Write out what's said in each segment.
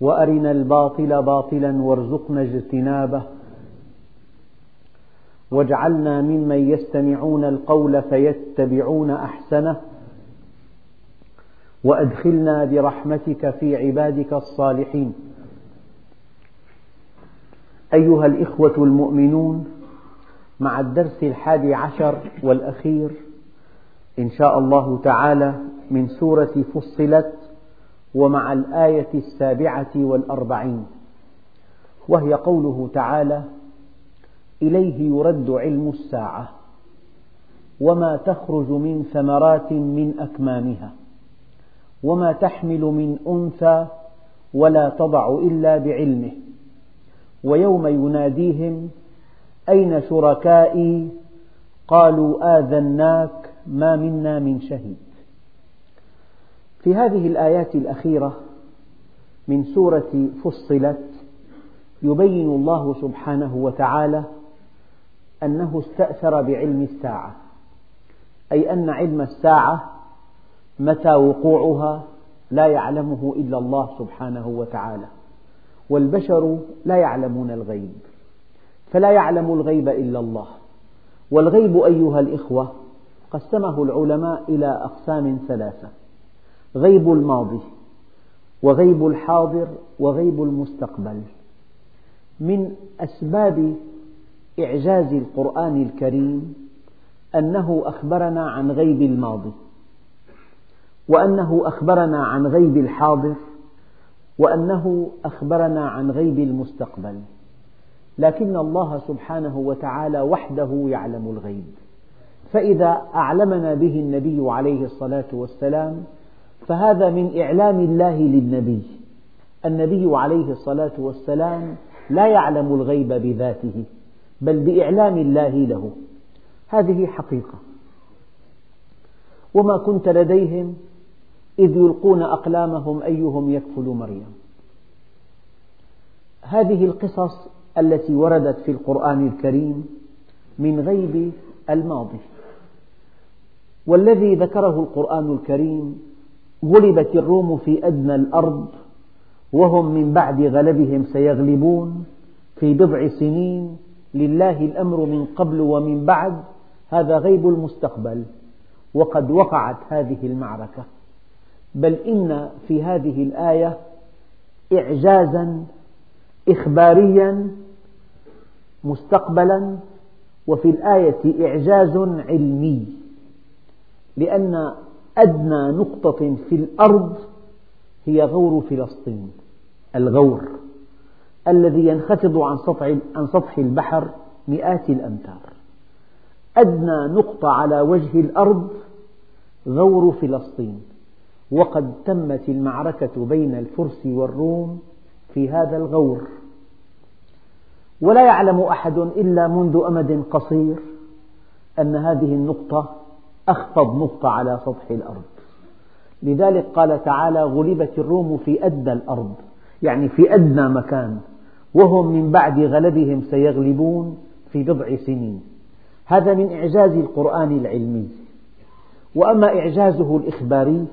وأرنا الباطل باطلا وارزقنا اجتنابه. واجعلنا ممن يستمعون القول فيتبعون أحسنه. وأدخلنا برحمتك في عبادك الصالحين. أيها الإخوة المؤمنون مع الدرس الحادي عشر والأخير إن شاء الله تعالى من سورة فصلت ومع الآية السابعة والأربعين وهي قوله تعالى إليه يرد علم الساعة وما تخرج من ثمرات من أكمامها وما تحمل من أنثى ولا تضع إلا بعلمه ويوم يناديهم أين شركائي؟ قالوا آذناك ما منا من شهيد. في هذه الآيات الأخيرة من سورة فصلت يبين الله سبحانه وتعالى أنه استأثر بعلم الساعة أي أن علم الساعة متى وقوعها لا يعلمه إلا الله سبحانه وتعالى والبشر لا يعلمون الغيب فلا يعلم الغيب إلا الله. والغيب أيها الإخوة قسمه العلماء إلى أقسام ثلاثة. غيب الماضي وغيب الحاضر وغيب المستقبل. من أسباب إعجاز القرآن الكريم أنه أخبرنا عن غيب الماضي وأنه أخبرنا عن غيب الحاضر وأنه أخبرنا عن غيب المستقبل. لكن الله سبحانه وتعالى وحده يعلم الغيب. فإذا أعلمنا به النبي عليه الصلاة والسلام فهذا من إعلام الله للنبي. النبي عليه الصلاة والسلام لا يعلم الغيب بذاته بل بإعلام الله له. هذه حقيقة. وما كنت لديهم إذ يلقون أقلامهم أيهم يكفل مريم. هذه القصص التي وردت في القرآن الكريم من غيب الماضي. والذي ذكره القرآن الكريم غلبت الروم في أدنى الأرض وهم من بعد غلبهم سيغلبون في بضع سنين. لله الأمر من قبل ومن بعد هذا غيب المستقبل وقد وقعت هذه المعركة. بل إن في هذه الآية إعجازا إخباريا مستقبلا وفي الآية إعجاز علمي. لأن أدنى نقطة في الأرض هي غور فلسطين الغور الذي ينخفض عن سطح البحر مئات الأمتار. أدنى نقطة على وجه الأرض غور فلسطين. وقد تمت المعركة بين الفرس والروم في هذا الغور. ولا يعلم أحد إلا منذ أمد قصير أن هذه النقطة أخفض نقطة على سطح الأرض. لذلك قال تعالى غلبت الروم في أدنى الأرض يعني في أدنى مكان وهم من بعد غلبهم سيغلبون في بضع سنين. هذا من إعجاز القرآن العلمي. وأما إعجازه الإخباري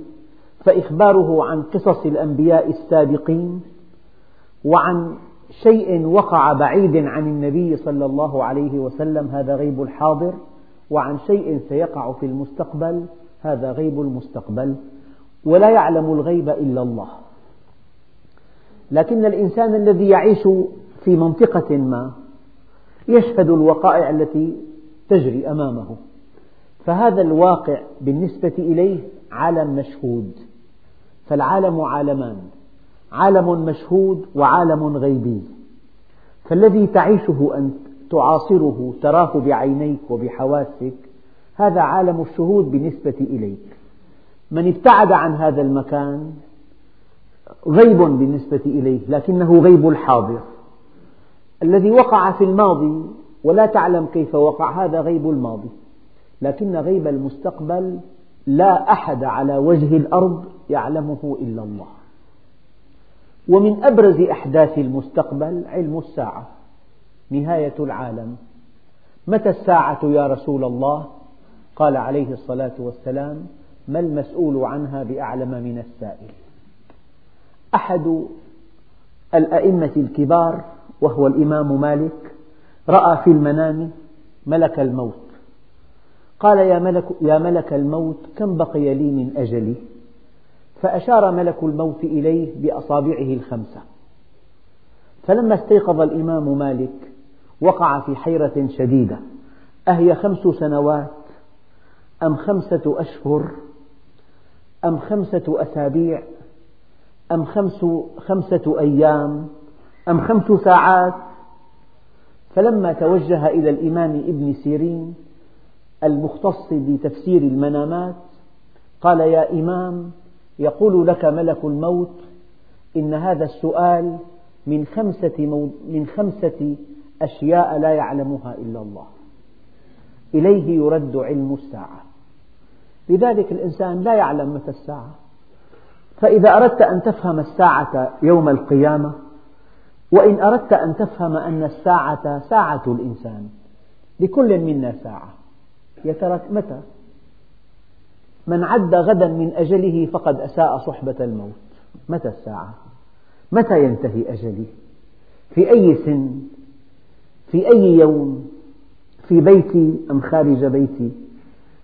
فإخباره عن قصص الأنبياء السابقين وعن شيء وقع بعيد عن النبي صلى الله عليه وسلم هذا غيب الحاضر. وعن شيء سيقع في المستقبل هذا غيب المستقبل ولا يعلم الغيب إلا الله. لكن الإنسان الذي يعيش في منطقة ما يشهد الوقائع التي تجري أمامه. فهذا الواقع بالنسبة إليه عالم مشهود. فالعالم عالمان عالم مشهود وعالم غيبي. فالذي تعيشه أنت تعاصره تراه بعينيك وبحواسك هذا عالم الشهود بالنسبة إليك. من ابتعد عن هذا المكان غيب بالنسبة إليه لكنه غيب الحاضر. الذي وقع في الماضي ولا تعلم كيف وقع هذا غيب الماضي. لكن غيب المستقبل لا أحد على وجه الأرض يعلمه إلا الله. ومن أبرز أحداث المستقبل علم الساعة. نهاية العالم. متى الساعة يا رسول الله؟ قال عليه الصلاة والسلام ما المسؤول عنها بأعلم من السائل؟ أحد الأئمة الكبار وهو الإمام مالك رأى في المنام ملك الموت. قال يا ملك, يا ملك الموت كم بقي لي من أجلي؟ فأشار ملك الموت إليه بأصابعه الخمسة. فلما استيقظ الإمام مالك وقع في حيرة شديدة. أهي خمس سنوات؟ أم خمسة أشهر؟ أم خمسة أسابيع؟ أم خمس خمسة أيام؟ أم خمس ساعات؟ فلما توجه إلى الإمام ابن سيرين المختص بتفسير المنامات قال يا إمام يقول لك ملك الموت إن هذا السؤال من خمسة, من خمسة أشياء لا يعلمها إلا الله. إليه يرد علم الساعة. لذلك الإنسان لا يعلم متى الساعة. فإذا أردت أن تفهم الساعة يوم القيامة وإن أردت أن تفهم أن الساعة ساعة الإنسان لكل منا ساعة. يا ترى متى؟ من عد غدا من أجله فقد أساء صحبة الموت. متى الساعة؟ متى ينتهي أجلي؟ في أي سن؟ في أي يوم في بيتي أم خارج بيتي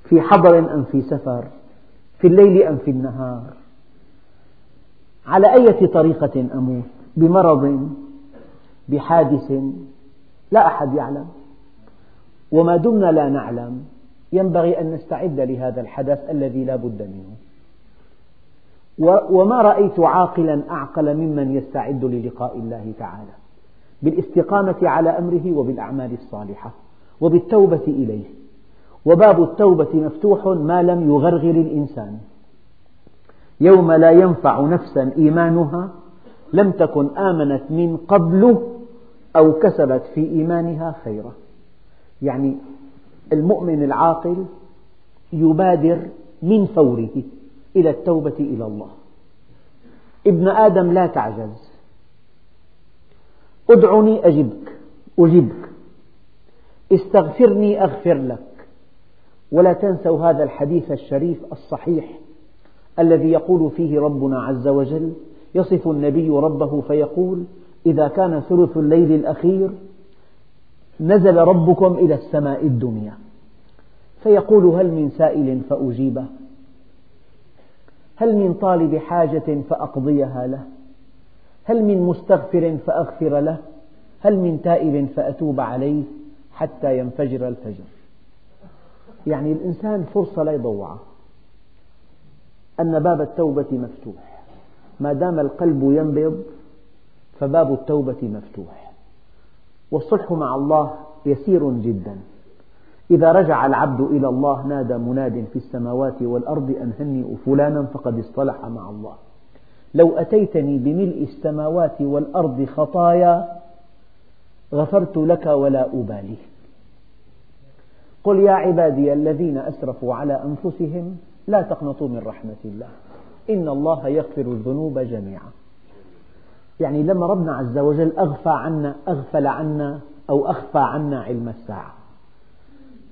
في حضر أم في سفر في الليل أم في النهار. على أي طريقة أموت؟ بمرض؟ بحادث؟ لا أحد يعلم. وما دمنا لا نعلم. ينبغي أن نستعد لهذا الحدث الذي لا بد منه. وما رأيت عاقلا أعقل ممن يستعد للقاء الله تعالى. بالاستقامة على أمره وبالأعمال الصالحة وبالتوبة إليه. وباب التوبة مفتوح ما لم يغرغر الإنسان. يوم لا ينفع نفسا إيمانها لم تكن آمنت من قبل أو كسبت في إيمانها خيرا. يعني المؤمن العاقل يبادر من فوره إلى التوبة إلى الله. ابن آدم لا تعجز. ادعني أجبك أجبك استغفرني أغفر لك. ولا تنسوا هذا الحديث الشريف الصحيح الذي يقول فيه ربنا عز وجل يصف النبي ربه فيقول إذا كان ثلث الليل الأخير نزل ربكم إلى السماء الدنيا. فيقول هل من سائل فأجيبه؟ هل من طالب حاجة فأقضيها له؟ هل من مستغفر فأغفر له؟ هل من تائب فأتوب عليه حتى ينفجر الفجر؟ يعني الإنسان فرصة لا يضوعها. أن باب التوبة مفتوح. ما دام القلب ينبض فباب التوبة مفتوح. والصلح مع الله يسير جدا. إذا رجع العبد إلى الله نادى مناد في السماوات والأرض أن هنئوا فلانا فقد اصطلح مع الله. لو أتيتني بملء السماوات والأرض خطايا غفرت لك ولا أبالي. قل يا عبادي الذين أسرفوا على أنفسهم لا تقنطوا من رحمة الله. إن الله يغفر الذنوب جميعا. يعني لما ربنا عز وجل أغفى عنا أغفل عنا أو أخفى عنا علم الساعة.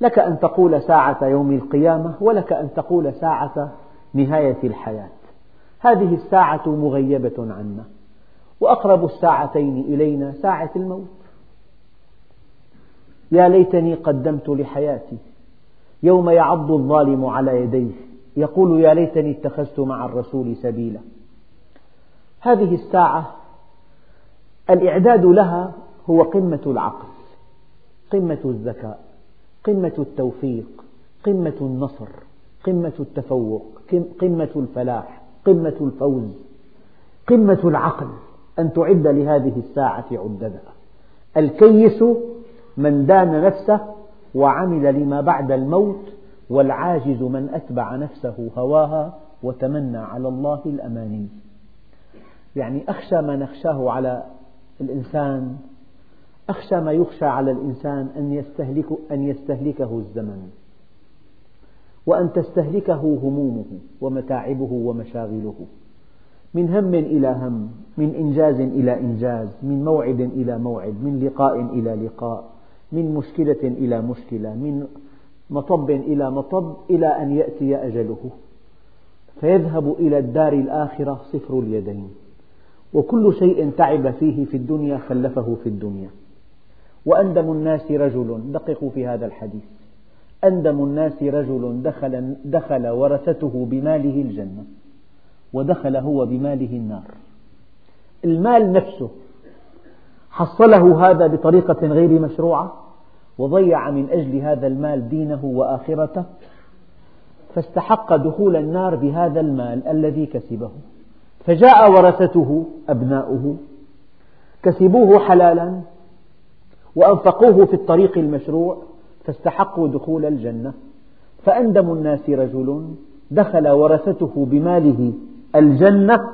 لك أن تقول ساعة يوم القيامة ولك أن تقول ساعة نهاية الحياة. هذه الساعة مغيبة عنا وأقرب الساعتين إلينا ساعة الموت. يا ليتني قدمت لحياتي يوم يعض الظالم على يديه. يقول يا ليتني اتخذت مع الرسول سبيلا. هذه الساعة الإعداد لها هو قمة العقل قمة الذكاء قمة التوفيق قمة النصر قمة التفوق قمة الفلاح. قمة الفوز قمة العقل أن تعد لهذه الساعة عددها الكيس من دان نفسه وعمل لما بعد الموت والعاجز من أتبع نفسه هواها وتمنى على الله الأماني. يعني أخشى ما نخشاه على الإنسان أخشى ما يخشى على الإنسان أن, يستهلك أن يستهلكه الزمن. وأن تستهلكه همومه ومتاعبه ومشاغله. من هم إلى هم من إنجاز إلى إنجاز من موعد إلى موعد من لقاء إلى لقاء من مشكلة إلى مشكلة من مطب إلى مطب إلى أن يأتي أجله. فيذهب إلى الدار الآخرة صفر اليدين. وكل شيء تعب فيه في الدنيا خلفه في الدنيا. وأندم الناس رجل دققوا في هذا الحديث. أندم الناس رجل دخل, دخل ورثته بماله الجنة ودخل هو بماله النار. المال نفسه حصله هذا بطريقة غير مشروعة وضيع من أجل هذا المال دينه وآخرته فاستحق دخول النار بهذا المال الذي كسبه. فجاء ورثته أبناؤه كسبوه حلالا وأنفقوه في الطريق المشروع فاستحقوا دخول الجنة. فأندم الناس رجل دخل ورثته بماله الجنة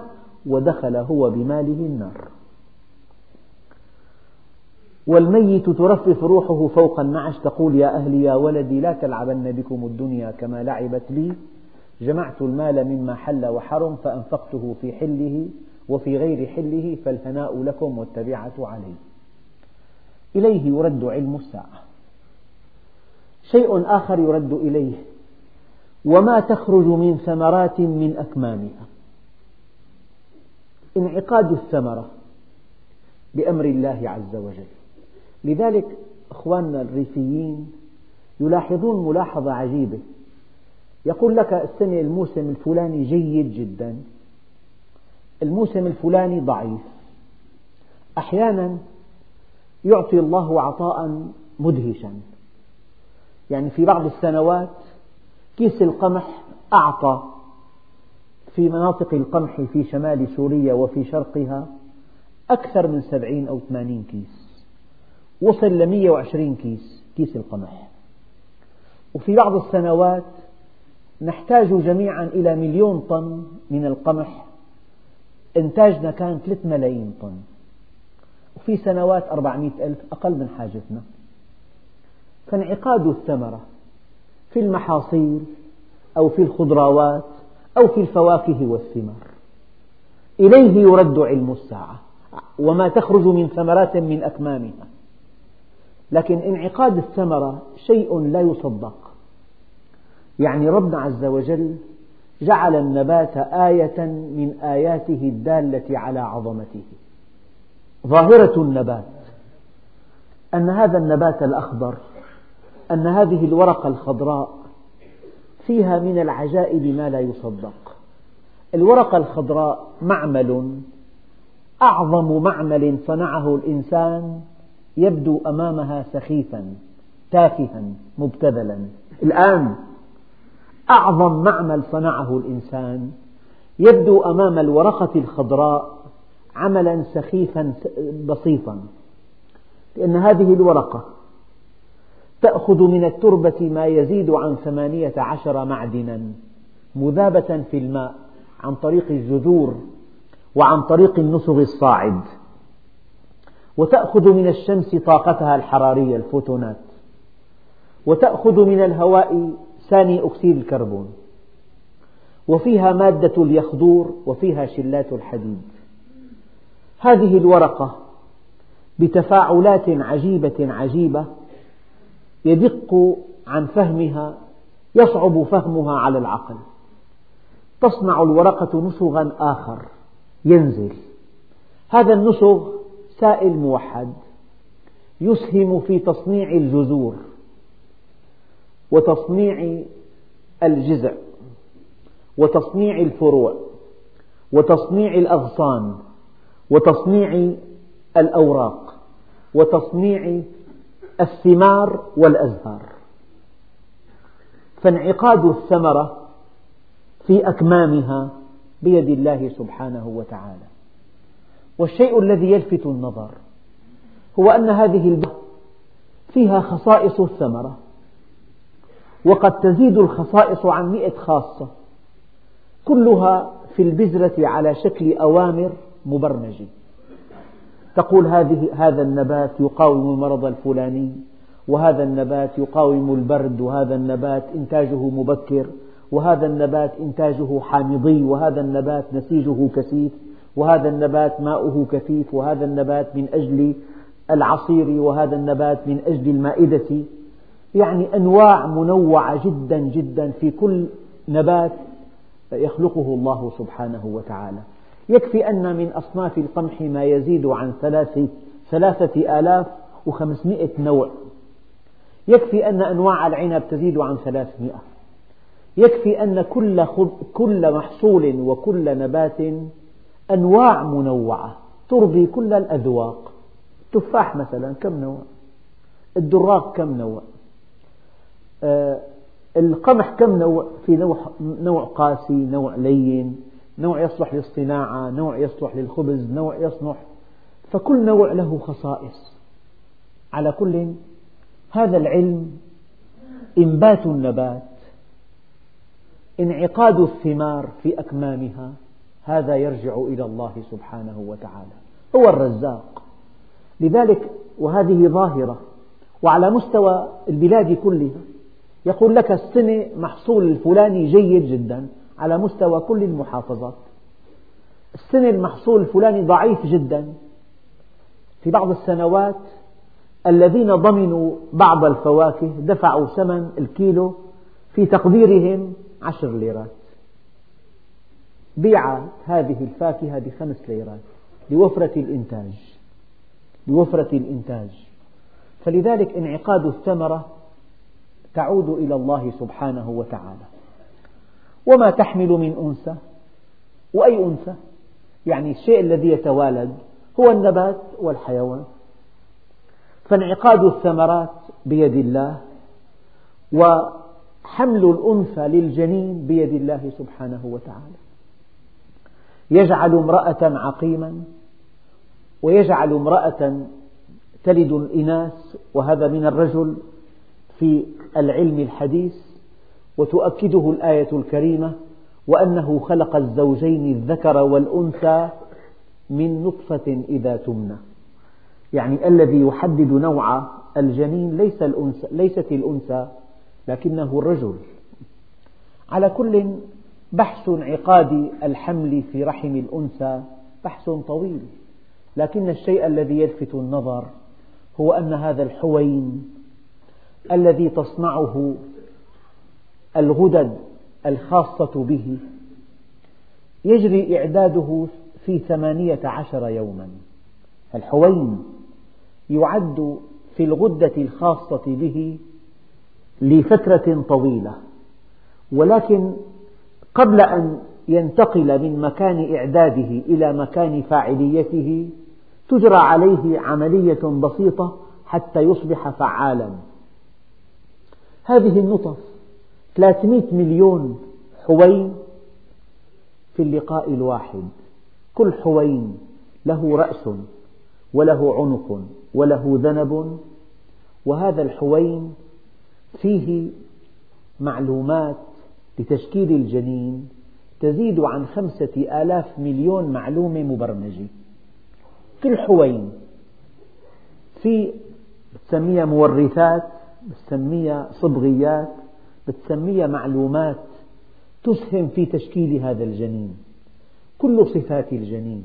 ودخل هو بماله النار. والميت ترفرف روحه فوق النعش تقول يا أهلي يا ولدي لا تلعبن بكم الدنيا كما لعبت بي جمعت المال مما حل وحرم فأنفقته في حله وفي غير حله فالهناء لكم والتبعة علي. إليه يرد علم الساعة. شيء آخر يرد إليه. وما تخرج من ثمرات من أكمامها. انعقاد الثمرة بأمر الله عز وجل. لذلك أخواننا الريفيين يلاحظون ملاحظة عجيبة. يقول لك السنة الموسم الفلاني جيد جدا. الموسم الفلاني ضعيف. أحيانا يعطي الله عطاء مدهشا. يعني في بعض السنوات كيس القمح أعطى في مناطق القمح في شمال سوريا وفي شرقها أكثر من سبعين أو ثمانين كيس وصل لمية وعشرين كيس كيس القمح. وفي بعض السنوات نحتاج جميعا إلى مليون طن من القمح إنتاجنا كان 3 ملايين طن. وفي سنوات 400 ألف أقل من حاجتنا. فانعقاد الثمرة في المحاصيل أو في الخضروات أو في الفواكه والثمار. إليه يرد علم الساعة وما تخرج من ثمرات من أكمامها. لكن انعقاد الثمرة شيء لا يصدق. يعني ربنا عز وجل جعل النبات آية من آياته الدالة على عظمته. ظاهرة النبات أن هذا النبات الأخضر أن هذه الورقة الخضراء فيها من العجائب ما لا يصدق. الورقة الخضراء معمل أعظم معمل صنعه الإنسان يبدو أمامها سخيفا تافها مبتذلا. الآن أعظم معمل صنعه الإنسان يبدو أمام الورقة الخضراء عملا سخيفا بسيطا. لأن هذه الورقة تأخذ من التربة ما يزيد عن ثمانية عشر معدنا مذابة في الماء عن طريق الجذور وعن طريق النسغ الصاعد. وتأخذ من الشمس طاقتها الحرارية الفوتونات. وتأخذ من الهواء ثاني أكسيد الكربون. وفيها مادة اليخدور وفيها شلات الحديد. هذه الورقة بتفاعلات عجيبة عجيبة يدق عن فهمها يصعب فهمها على العقل. تصنع الورقة نسغا آخر ينزل. هذا النسغ سائل موحد يسهم في تصنيع الجذور وتصنيع الجذع وتصنيع الفروع وتصنيع الأغصان وتصنيع الأوراق وتصنيع الثمار والأزهار. فانعقاد الثمرة في أكمامها بيد الله سبحانه وتعالى. والشيء الذي يلفت النظر هو أن هذه البذرة فيها خصائص الثمرة وقد تزيد الخصائص عن مئة خاصة كلها في البذرة على شكل أوامر مبرمجة. تقول هذه هذا النبات يقاوم المرض الفلاني وهذا النبات يقاوم البرد وهذا النبات إنتاجه مبكر وهذا النبات إنتاجه حامضي وهذا النبات نسيجه كثيف وهذا النبات ماؤه كثيف وهذا النبات من أجل العصير وهذا النبات من أجل المائدة. يعني أنواع منوعة جدا جدا في كل نبات يخلقه الله سبحانه وتعالى. يكفي أن من أصناف القمح ما يزيد عن ثلاثة, آلاف وخمسمائة نوع. يكفي أن أنواع العنب تزيد عن ثلاثمائة. يكفي أن كل, كل محصول وكل نبات أنواع منوعة ترضي كل الأذواق. التفاح مثلا كم نوع؟ الدراق كم نوع؟ آه، القمح كم نوع؟ في نوع, نوع قاسي نوع لين. نوع يصلح للصناعة نوع يصلح للخبز نوع يصلح فكل نوع له خصائص. على كل هذا العلم إنبات النبات. انعقاد الثمار في أكمامها هذا يرجع إلى الله سبحانه وتعالى. هو الرزاق. لذلك وهذه ظاهرة وعلى مستوى البلاد كلها يقول لك السنة محصول الفلاني جيد جدا. على مستوى كل المحافظات. السنة المحصول الفلاني ضعيف جدا. في بعض السنوات الذين ضمنوا بعض الفواكه دفعوا ثمن الكيلو في تقديرهم عشر ليرات. بيعت هذه الفاكهة بخمس ليرات لوفرة الإنتاج لوفرة الإنتاج. فلذلك انعقاد الثمرة تعود إلى الله سبحانه وتعالى. وما تحمل من أنثى؟ وأي أنثى؟ يعني الشيء الذي يتوالد هو النبات والحيوان. فانعقاد الثمرات بيد الله وحمل الأنثى للجنين بيد الله سبحانه وتعالى. يجعل امرأة عقيما ويجعل امرأة تلد الإناث وهذا من الرجل في العلم الحديث وتؤكده الآية الكريمة وأنه خلق الزوجين الذكر والأنثى من نطفة إذا تمنى. يعني الذي يحدد نوع الجنين ليس الأنثى ليست الأنثى لكنه الرجل. على كل بحث انعقاد الحمل في رحم الأنثى بحث طويل لكن الشيء الذي يلفت النظر هو أن هذا الحوين الذي تصنعه الغدد الخاصة به. يجري إعداده في ثمانية عشر يوما. الحوين يعد في الغدة الخاصة به لفترة طويلة ولكن قبل أن ينتقل من مكان إعداده إلى مكان فاعليته تجرى عليه عملية بسيطة حتى يصبح فعالا. هذه النطف 300 مليون حوين في اللقاء الواحد. كل حوين له رأس وله عنق وله ذنب وهذا الحوين فيه معلومات لتشكيل الجنين تزيد عن خمسة آلاف مليون معلومة مبرمجة. كل حوين في بتسميها مورثات بتسميها صبغيات بتسميها معلومات تسهم في تشكيل هذا الجنين. كل صفات الجنين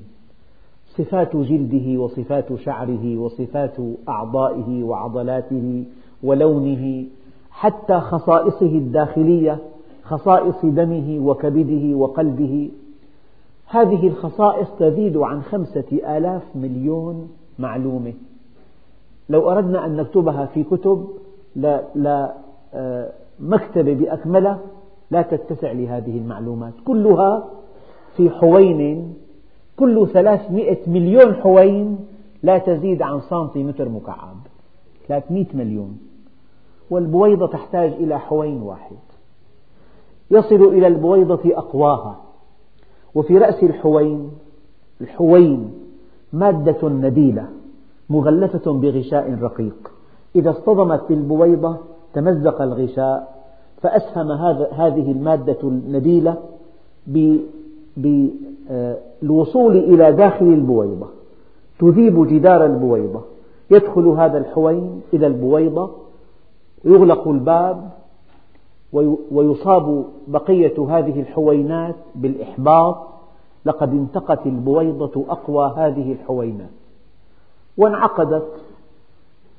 صفات جلده وصفات شعره وصفات أعضائه وعضلاته ولونه حتى خصائصه الداخلية خصائص دمه وكبده وقلبه. هذه الخصائص تزيد عن خمسة آلاف مليون معلومة. لو أردنا أن نكتبها في كتب لا آه، مكتبة بأكملها لا تتسع لهذه المعلومات. كلها في حوين كل ثلاثمئة مليون حوين لا تزيد عن سنتيمتر مكعب. ثلاثمئة مليون. والبويضة تحتاج إلى حوين واحد. يصل إلى البويضة أقواها. وفي رأس الحوين الحوين مادة نبيلة مغلفة بغشاء رقيق. إذا اصطدمت بالبويضة تمزق الغشاء فأسهم هذه المادة النبيلة بالوصول إلى داخل البويضة تذيب جدار البويضة يدخل هذا الحوين إلى البويضة يغلق الباب ويصاب بقية هذه الحوينات بالإحباط لقد انتقت البويضة أقوى هذه الحوينات. وانعقدت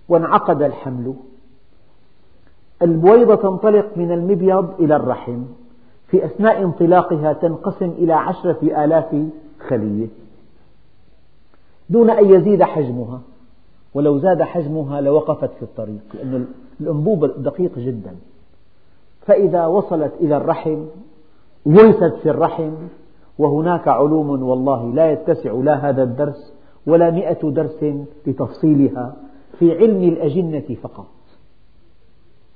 وانعقد الحمل. البويضة تنطلق من المبيض إلى الرحم. في أثناء انطلاقها تنقسم إلى عشرة آلاف خلية. دون أن يزيد حجمها. ولو زاد حجمها لوقفت في الطريق لأن الأنبوب دقيق جدا. فإذا وصلت إلى الرحم ورثت في الرحم وهناك علوم والله لا يتسع لا هذا الدرس ولا مئة درس لتفصيلها في علم الأجنة فقط.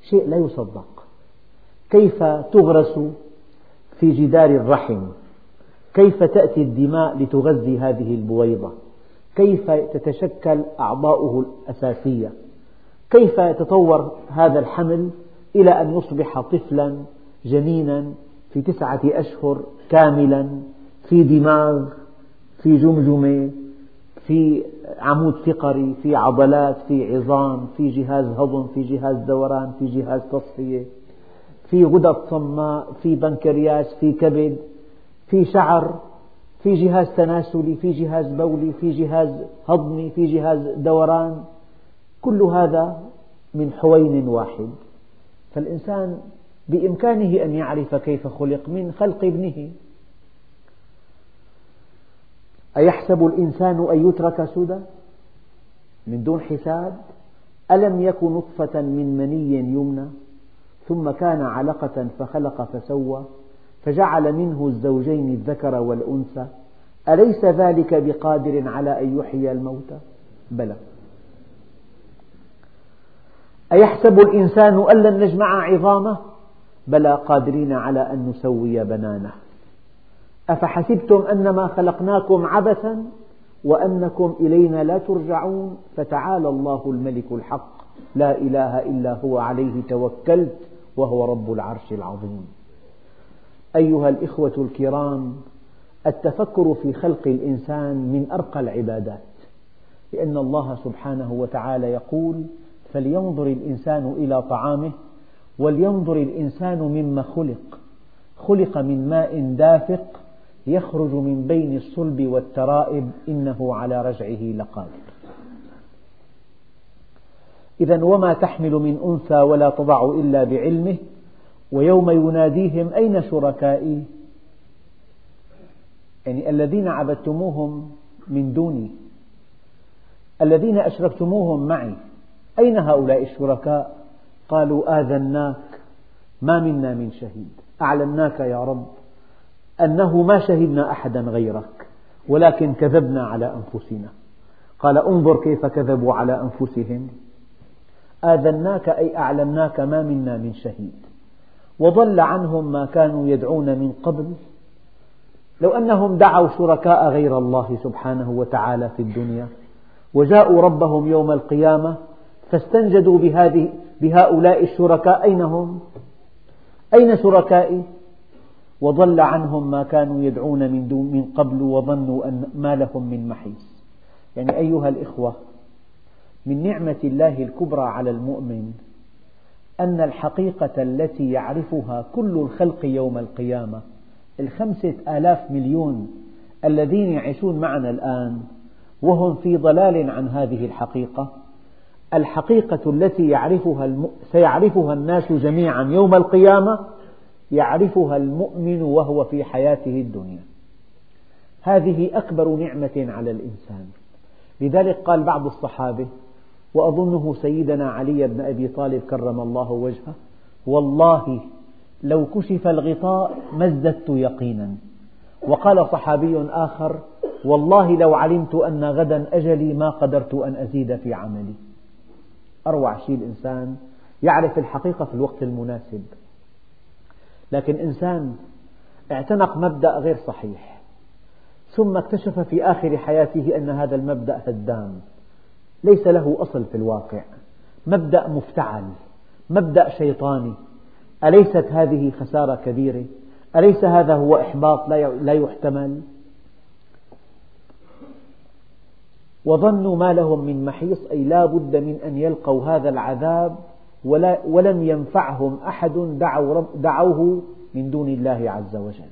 شيء لا يصدق. كيف تغرس في جدار الرحم؟ كيف تأتي الدماء لتغذي هذه البويضة؟ كيف تتشكل أعضاؤه الأساسية؟ كيف يتطور هذا الحمل إلى أن يصبح طفلا جنينا في تسعة أشهر كاملا في دماغ في جمجمة في عمود فقري في عضلات في عظام في جهاز هضم في جهاز دوران في جهاز تصفية في غدد صماء في بنكرياس في كبد في شعر في جهاز تناسلي في جهاز بولي في جهاز هضمي في جهاز دوران. كل هذا من حوين واحد. فالإنسان بإمكانه أن يعرف كيف خلق من خلق ابنه. أيحسب الإنسان أن يترك سدى؟ من دون حساب. ألم يك نطفة من مني يمنى؟ ثم كان علقة فخلق فسوى فجعل منه الزوجين الذكر والأنثى. أليس ذلك بقادر على أن يحيي الموتى؟ بلى. أيحسب الإنسان أن لن نجمع عظامه؟ بلى قادرين على أن نسوي بنانه. أفحسبتم أنما خلقناكم عبثا وأنكم إلينا لا ترجعون؟ فتعالى الله الملك الحق. لا إله إلا هو عليه توكلت وهو رب العرش العظيم. أيها الإخوة الكرام التفكر في خلق الإنسان من أرقى العبادات لأن الله سبحانه وتعالى يقول فلينظر الإنسان إلى طعامه ولينظر الإنسان مما خلق. خلق من ماء دافق يخرج من بين الصلب والترائب إنه على رجعه لقادر. إذا وما تحمل من أنثى ولا تضع إلا بعلمه ويوم يناديهم أين شركائي؟ يعني الذين عبدتموهم من دوني الذين أشركتموهم معي أين هؤلاء الشركاء؟ قالوا آذناك ما منا من شهيد أعلمناك يا رب. أنه ما شهدنا أحدا غيرك ولكن كذبنا على أنفسنا. قال انظر كيف كذبوا على أنفسهم. آذناك أي أعلمناك ما منا من شهيد. وضل عنهم ما كانوا يدعون من قبل. لو أنهم دعوا شركاء غير الله سبحانه وتعالى في الدنيا وجاءوا ربهم يوم القيامة فاستنجدوا بهذه بهؤلاء الشركاء. أين هم؟ أين شركائي؟ وضل عنهم ما كانوا يدعون من, دون من قبل وظنوا أن ما لهم من محيص يعني أيها الإخوة من نعمة الله الكبرى على المؤمن أن الحقيقة التي يعرفها كل الخلق يوم القيامة الخمسة آلاف مليون الذين يعيشون معنا الآن وهم في ضلال عن هذه الحقيقة الحقيقة التي يعرفها. سيعرفها الناس جميعا يوم القيامة يعرفها المؤمن وهو في حياته الدنيا. هذه أكبر نعمة على الإنسان. لذلك قال بعض الصحابة وأظنه سيدنا علي بن أبي طالب كرم الله وجهه والله لو كشف الغطاء ما ازددت يقينا. وقال صحابي آخر والله لو علمت أن غدا أجلي ما قدرت أن أزيد في عملي. أروع شيء الإنسان يعرف الحقيقة في الوقت المناسب. لكن إنسان اعتنق مبدأ غير صحيح ثم اكتشف في آخر حياته أن هذا المبدأ هدام ليس له أصل في الواقع مبدأ مفتعل مبدأ شيطاني أليست هذه خسارة كبيرة؟ أليس هذا هو إحباط لا يحتمل؟ وظنوا ما لهم من محيص أي لا بد من أن يلقوا هذا العذاب ولا ولم ينفعهم أحد دعوا دعوه من دون الله عز وجل.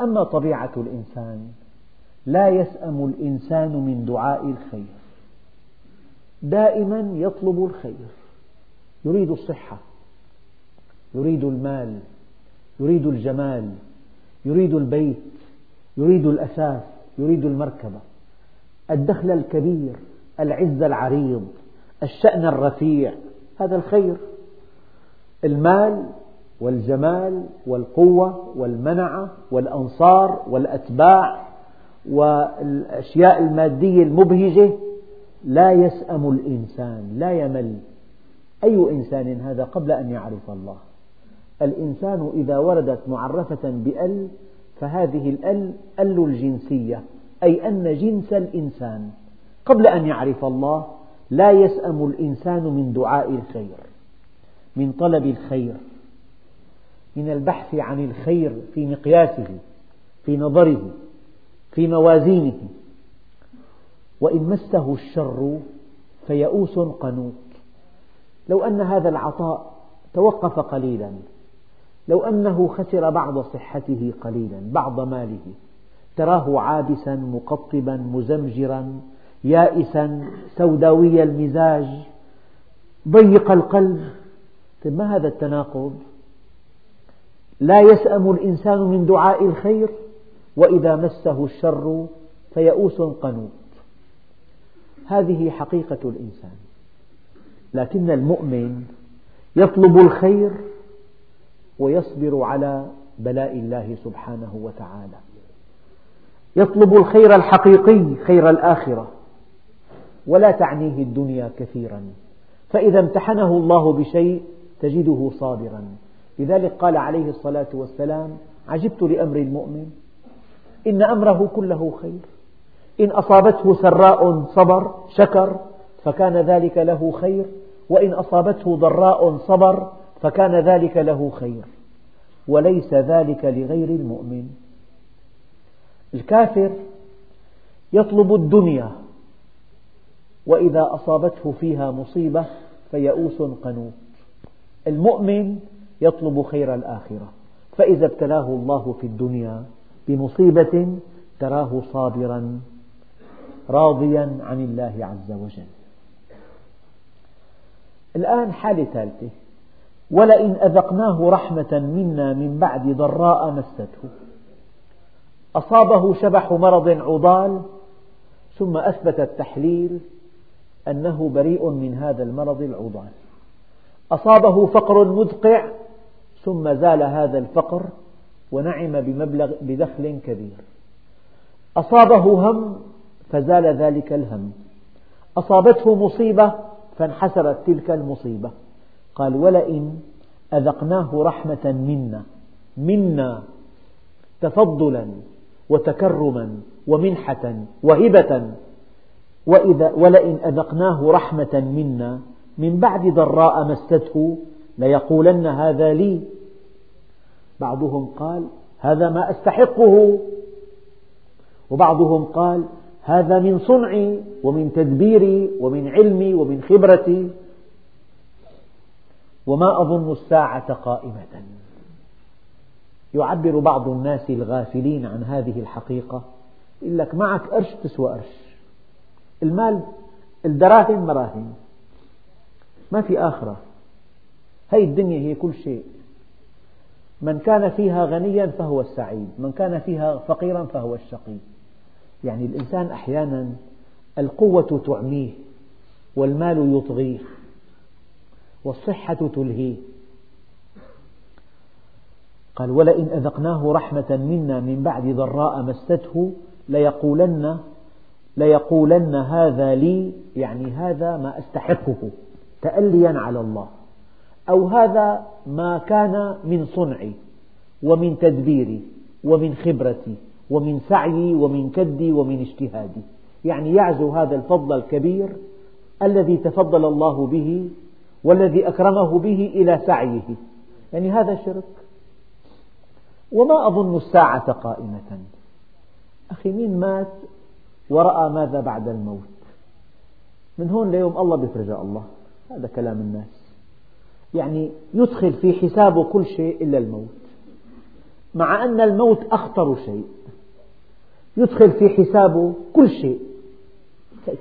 أما طبيعة الإنسان لا يسأم الإنسان من دعاء الخير. دائما يطلب الخير. يريد الصحة يريد المال يريد الجمال يريد البيت يريد الأثاث يريد المركبة. الدخل الكبير العز العريض الشأن الرفيع هذا الخير. المال والجمال والقوة والمنعة والأنصار والأتباع والأشياء المادية المبهجة لا يسأم الإنسان لا يمل. أي إنسان هذا قبل أن يعرف الله؟ الإنسان إذا وردت معرفة بأل فهذه الأل أل الجنسية أي أن جنس الإنسان. قبل أن يعرف الله لا يسأم الإنسان من دعاء الخير من طلب الخير من البحث عن الخير في مقياسه في نظره في موازينه. وإن مسه الشر فيئوس قنوط. لو أن هذا العطاء توقف قليلا لو أنه خسر بعض صحته قليلا بعض ماله تراه عابسا مقطبا مزمجرا يائسا سوداوي المزاج ضيق القلب. طيب ما هذا التناقض؟ لا يسأم الإنسان من دعاء الخير وإذا مسه الشر فيئوس قنوط. هذه حقيقة الإنسان. لكن المؤمن يطلب الخير ويصبر على بلاء الله سبحانه وتعالى. يطلب الخير الحقيقي خير الآخرة. ولا تعنيه الدنيا كثيرا. فإذا امتحنه الله بشيء تجده صابرا. لذلك قال عليه الصلاة والسلام عجبت لأمر المؤمن إن أمره كله خير. إن أصابته سراء صبر شكر فكان ذلك له خير. وإن أصابته ضراء صبر فكان ذلك له خير. وليس ذلك لغير المؤمن. الكافر يطلب الدنيا وإذا أصابته فيها مصيبة فيئوس قنوط. المؤمن يطلب خير الآخرة. فإذا ابتلاه الله في الدنيا بمصيبة تراه صابرا راضيا عن الله عز وجل. الآن حالة ثالثة. ولئن أذقناه رحمة منا من بعد ضراء مسته. أصابه شبح مرض عضال ثم أثبت التحليل أنه بريء من هذا المرض العضال. أصابه فقر مدقع ثم زال هذا الفقر ونعم بمبلغ بدخل كبير. أصابه هم فزال ذلك الهم. أصابته مصيبة فانحسرت تلك المصيبة. قال ولئن أذقناه رحمة منا منا تفضلا وتكرما ومنحة وهبة وإذا ولئن أذقناه رحمة منا من بعد ضراء مسته ليقولن هذا لي. بعضهم قال هذا ما أستحقه. وبعضهم قال هذا من صنعي ومن تدبيري ومن علمي ومن خبرتي. وما أظن الساعة قائمة. يعبر بعض الناس الغافلين عن هذه الحقيقة. يقول لك معك قرش تسوى قرش المال الدراهم مراهم. ما في آخرة. هذه الدنيا هي كل شيء. من كان فيها غنيا فهو السعيد من كان فيها فقيرا فهو الشقي. يعني الإنسان أحيانا القوة تعميه والمال يطغيه والصحة تلهيه. قال ولئن أذقناه رحمة منا من بعد ضراء مسته ليقولن ليقولن هذا لي يعني هذا ما أستحقه تأليا على الله. أو هذا ما كان من صنعي ومن تدبيري ومن خبرتي ومن سعيي ومن كدي ومن اجتهادي. يعني يعزو هذا الفضل الكبير الذي تفضل الله به والذي أكرمه به إلى سعيه. يعني هذا شرك. وما أظن الساعة قائمة. أخي مين مات؟ ورأى ماذا بعد الموت. من هون ليوم الله بيفرجها الله. هذا كلام الناس. يعني يدخل في حسابه كل شيء إلا الموت. مع أن الموت أخطر شيء. يدخل في حسابه كل شيء.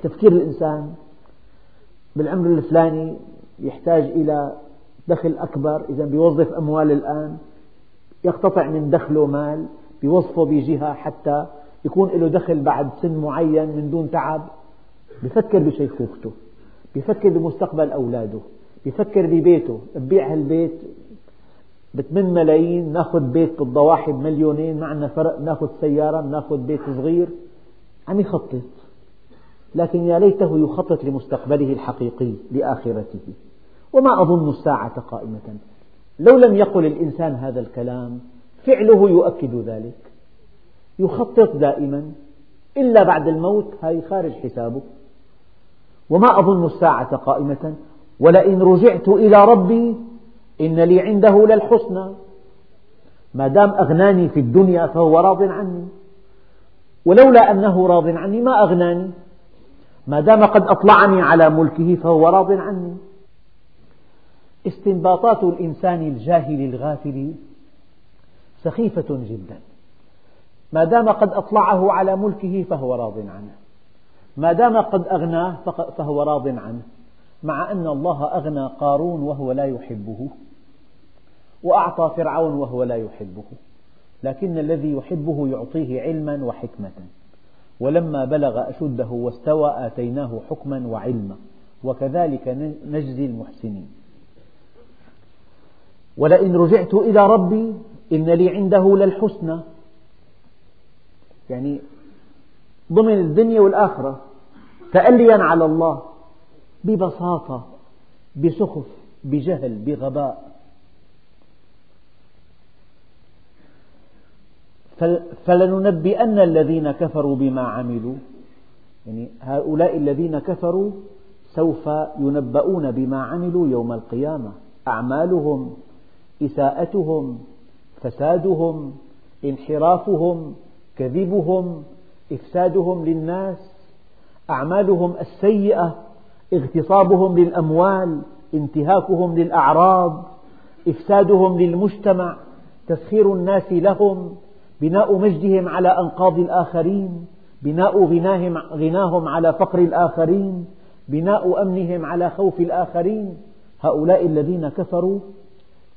تفكير الإنسان. بالعمر الفلاني يحتاج إلى دخل أكبر. إذا بيوظف أموال الآن. يقتطع من دخله مال. بيوظفه بجهة حتى يكون له دخل بعد سن معين من دون تعب؟ بفكر بشيخوخته بفكر بمستقبل أولاده بفكر ببيته ببيع هالبيت. بثمان ملايين ناخذ بيت بالضواحي بمليونين ما عندنا فرق ناخذ سيارة ناخذ بيت صغير. عم يخطط. لكن يا ليته يخطط لمستقبله الحقيقي لآخرته. وما أظن الساعة قائمة. لو لم يقل الإنسان هذا الكلام فعله يؤكد ذلك. يخطط دائما. إلا بعد الموت هاي خارج حسابه. وما أظن الساعة قائمة. ولئن رجعت إلى ربي إن لي عنده للحسنى. ما دام أغناني في الدنيا فهو راض عني. ولولا أنه راض عني ما أغناني. ما دام قد أطلعني على ملكه فهو راض عني. استنباطات الإنسان الجاهل الغافل سخيفة جدا. ما دام قد أطلعه على ملكه فهو راض عنه. ما دام قد أغناه فهو راض عنه. مع أن الله أغنى قارون وهو لا يحبه وأعطى فرعون وهو لا يحبه. لكن الذي يحبه يعطيه علما وحكمة. ولما بلغ أشده واستوى آتيناه حكما وعلما. وكذلك نجزي المحسنين. ولئن رجعت إلى ربي إن لي عنده للحسنى. يعني ضمن الدنيا والآخرة. تأليا على الله ببساطة بسخف بجهل بغباء. فلننبئن الذين كفروا بما عملوا. يعني هؤلاء الذين كفروا سوف ينبؤون بما عملوا يوم القيامة. أعمالهم إساءتهم فسادهم انحرافهم كذبهم إفسادهم للناس أعمالهم السيئة اغتصابهم للأموال انتهاكهم للأعراض إفسادهم للمجتمع تسخير الناس لهم بناء مجدهم على أنقاض الآخرين بناء غناهم, غناهم على فقر الآخرين بناء أمنهم على خوف الآخرين. هؤلاء الذين كفروا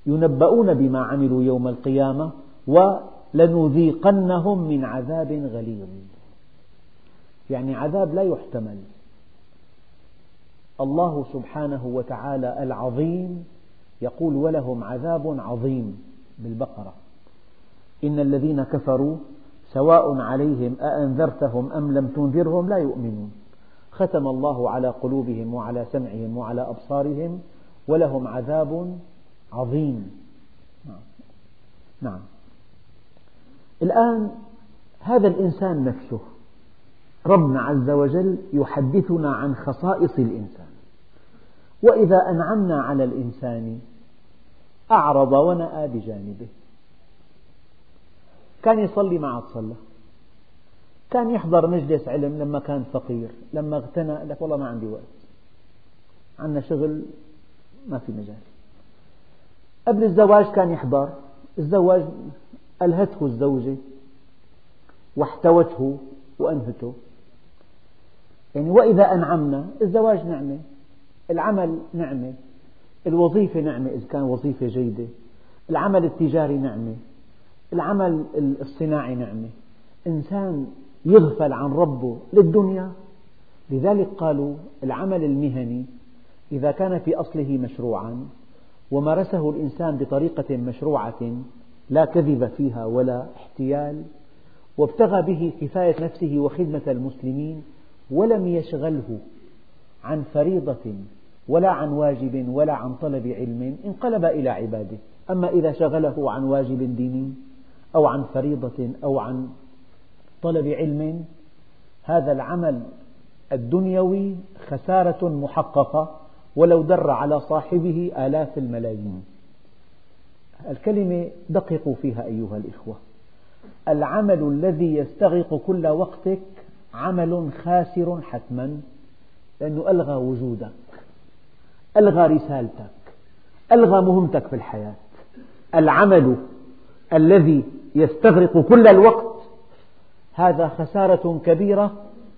ينبؤون بما عملوا يوم القيامة ولنذيقنهم من عذاب غليظ. يعني عذاب لا يحتمل. الله سبحانه وتعالى العظيم يقول ولهم عذاب عظيم بالبقرة. إن الذين كفروا سواء عليهم أأنذرتهم أم لم تنذرهم لا يؤمنون. ختم الله على قلوبهم وعلى سمعهم وعلى أبصارهم ولهم عذاب عظيم. نعم. الآن هذا الإنسان نفسه ربنا عز وجل يحدثنا عن خصائص الإنسان. وإذا أنعمنا على الإنسان أعرض ونأى بجانبه. كان يصلي ما عاد صلى كان يحضر مجلس علم لما كان فقير لما اغتنى قال لك والله ما عندي وقت. عندنا شغل ما في مجال. قبل الزواج كان يحضر. الزواج ألهته الزوجة واحتوته وأنهته. يعني وإذا أنعمنا الزواج نعمة العمل نعمة الوظيفة نعمة إذا كان وظيفة جيدة العمل التجاري نعمة العمل الصناعي نعمة. إنسان يغفل عن ربه للدنيا. لذلك قالوا العمل المهني إذا كان في أصله مشروعا ومارسه الإنسان بطريقة مشروعة لا كذب فيها ولا احتيال وابتغى به كفاية نفسه وخدمة المسلمين ولم يشغله عن فريضة ولا عن واجب ولا عن طلب علم انقلب إلى عباده. أما إذا شغله عن واجب ديني أو عن فريضة أو عن طلب علم هذا العمل الدنيوي خسارة محققة ولو در على صاحبه آلاف الملايين. الكلمة دققوا فيها أيها الإخوة. العمل الذي يستغرق كل وقتك عمل خاسر حتما لأنه ألغى وجودك ألغى رسالتك ألغى مهمتك في الحياة. العمل الذي يستغرق كل الوقت هذا خسارة كبيرة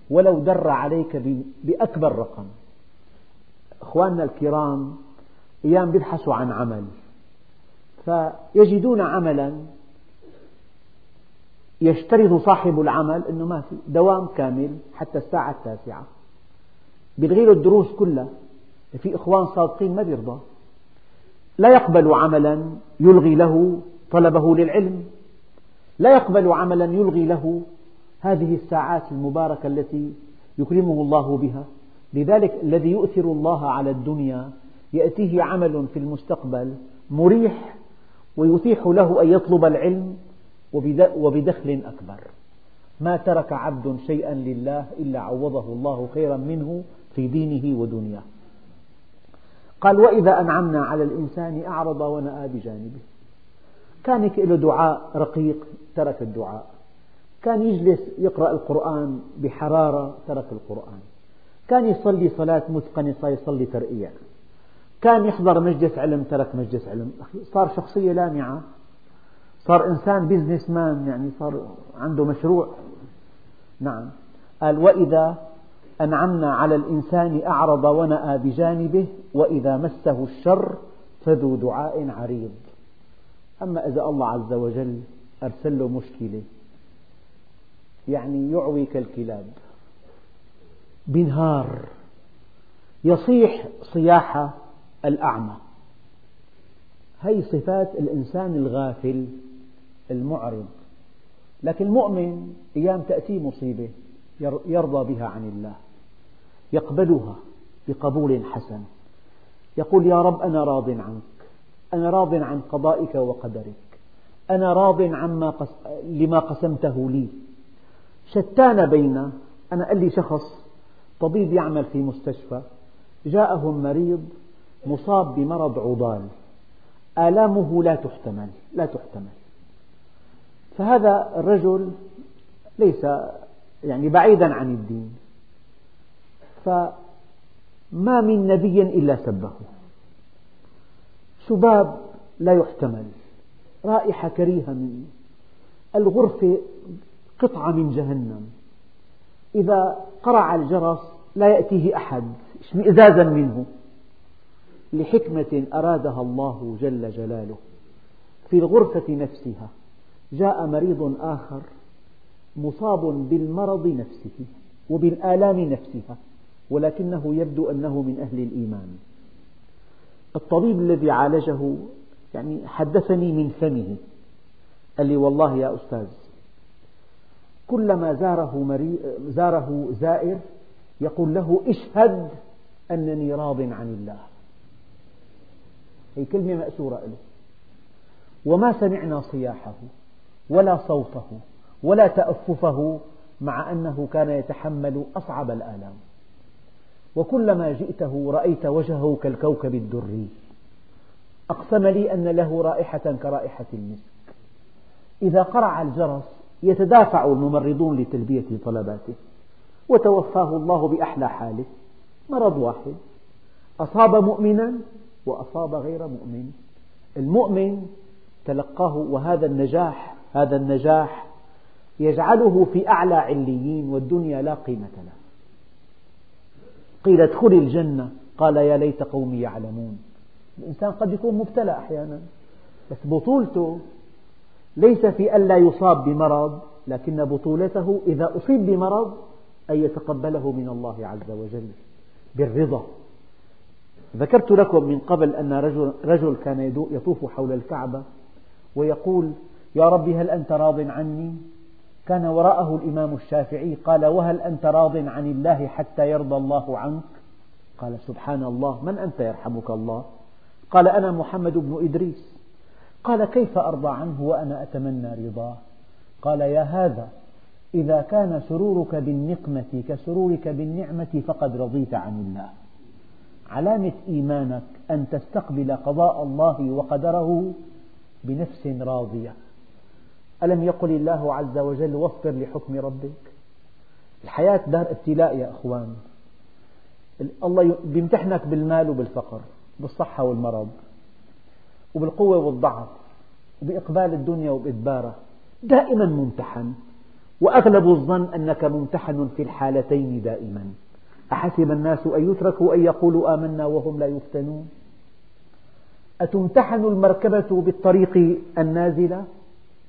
ولو در عليك بأكبر رقم. أخواننا الكرام أيام يبحثوا عن عمل. فيجدون عملا يشترط صاحب العمل أنه ما في دوام كامل حتى الساعة التاسعة. بيلغي له الدروس كلها. في إخوان صادقين ما بيرضى. لا يقبل عملا يلغي له طلبه للعلم. لا يقبل عملا يلغي له هذه الساعات المباركة التي يكرمه الله بها. لذلك الذي يؤثر الله على الدنيا يأتيه عمل في المستقبل مريح ويتيح له أن يطلب العلم وبدخل أكبر. ما ترك عبد شيئا لله إلا عوضه الله خيرا منه في دينه ودنياه. قال وإذا أنعمنا على الإنسان أعرض ونأى بجانبه. كان له دعاء رقيق ترك الدعاء. كان يجلس يقرأ القرآن بحرارة ترك القرآن. كان يصلي صلاة متقنة صار يصلي ترقيع كان يحضر مجلس علم ترك مجلس علم. صار شخصية لامعة. صار إنسان بيزنس مان يعني صار عنده مشروع. نعم. قال وإذا أنعمنا على الإنسان أعرض ونأى بجانبه وإذا مسه الشر فذو دعاء عريض. أما إذا الله عز وجل أرسل له مشكلة يعني يعوي كالكلاب. بنهار. يصيح صياح الأعمى. هي صفات الإنسان الغافل المعرض. لكن المؤمن أيام تأتي مصيبة يرضى بها عن الله يقبلها بقبول حسن. يقول يا رب أنا راض عنك أنا راض عن قضائك وقدرك أنا راض عما قس... لما قسمته لي. شتان بين أنا قال لي شخص طبيب يعمل في مستشفى جاءهم مريض مصاب بمرض عضال. آلامه لا تحتمل لا تحتمل. فهذا الرجل ليس يعني بعيدا عن الدين. فما من نبي إلا سبه شباب لا يحتمل رائحة كريهة منه. الغرفة قطعة من جهنم. إذا قرع الجرس لا يأتيه أحد اشمئزازا منه. لحكمة أرادها الله جل جلاله في الغرفة نفسها جاء مريض آخر مصاب بالمرض نفسه وبالآلام نفسها ولكنه يبدو أنه من أهل الإيمان الطبيب الذي عالجه يعني حدثني من فمه قال لي والله يا أستاذ كلما زاره. زاره زائر يقول له اشهد أنني راض عن الله هي كلمة مأسورة له وما سمعنا صياحه ولا صوته ولا تأففه مع أنه كان يتحمل أصعب الآلام. وكلما جئته رأيت وجهه كالكوكب الدري. أقسم لي أن له رائحة كرائحة المسك. إذا قرع الجرس يتدافع الممرضون لتلبية طلباته. وتوفاه الله بأحلى حاله. مرض واحد. أصاب مؤمنا وأصاب غير مؤمن. المؤمن تلقاه وهذا النجاح هذا النجاح يجعله في أعلى عليين والدنيا لا قيمة له. قيل ادخل الجنة قال يا ليت قومي يعلمون. الإنسان قد يكون مبتلى أحيانا بس بطولته ليس في ألا يصاب بمرض لكن بطولته إذا أصيب بمرض أن يتقبله من الله عز وجل بالرضا. ذكرت لكم من قبل أن رجل, رجل كان يطوف حول الكعبة ويقول يا رب هل أنت راض عني؟ كان وراءه الإمام الشافعي قال وهل أنت راض عن الله حتى يرضى الله عنك؟ قال سبحان الله من أنت يرحمك الله؟ قال أنا محمد بن إدريس. قال كيف أرضى عنه وأنا أتمنى رضاه؟ قال يا هذا إذا كان سرورك بالنقمة كسرورك بالنعمة فقد رضيت عن الله. علامة إيمانك أن تستقبل قضاء الله وقدره بنفس راضية. ألم يقل الله عز وجل واصبر لحكم ربك الحياة دار ابتلاء يا أخوان. الله بيمتحنك بالمال وبالفقر بالصحة والمرض وبالقوة والضعف وبإقبال الدنيا وبإدبارها دائما ممتحن وأغلب الظن أنك ممتحن في الحالتين دائما. أحسب الناس أن يتركوا أن يقولوا آمنا وهم لا يفتنون. أتمتحن المركبة بالطريق النازلة؟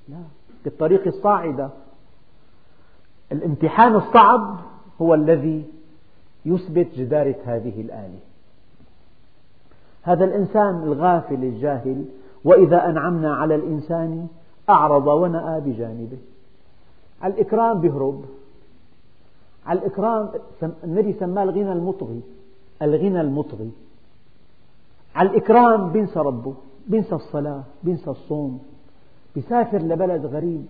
لا بالطريق الصاعدة. الامتحان الصعب هو الذي يثبت جدارة هذه الآلة. هذا الإنسان الغافل الجاهل وإذا أنعمنا على الإنسان أعرض ونأى بجانبه. على الإكرام بيهرب على الإكرام النبي سماه الغنى المطغي. الغنى المطغي. على الإكرام بينسى ربه بينسى الصلاة بينسى الصوم. بيسافر لبلد غريب.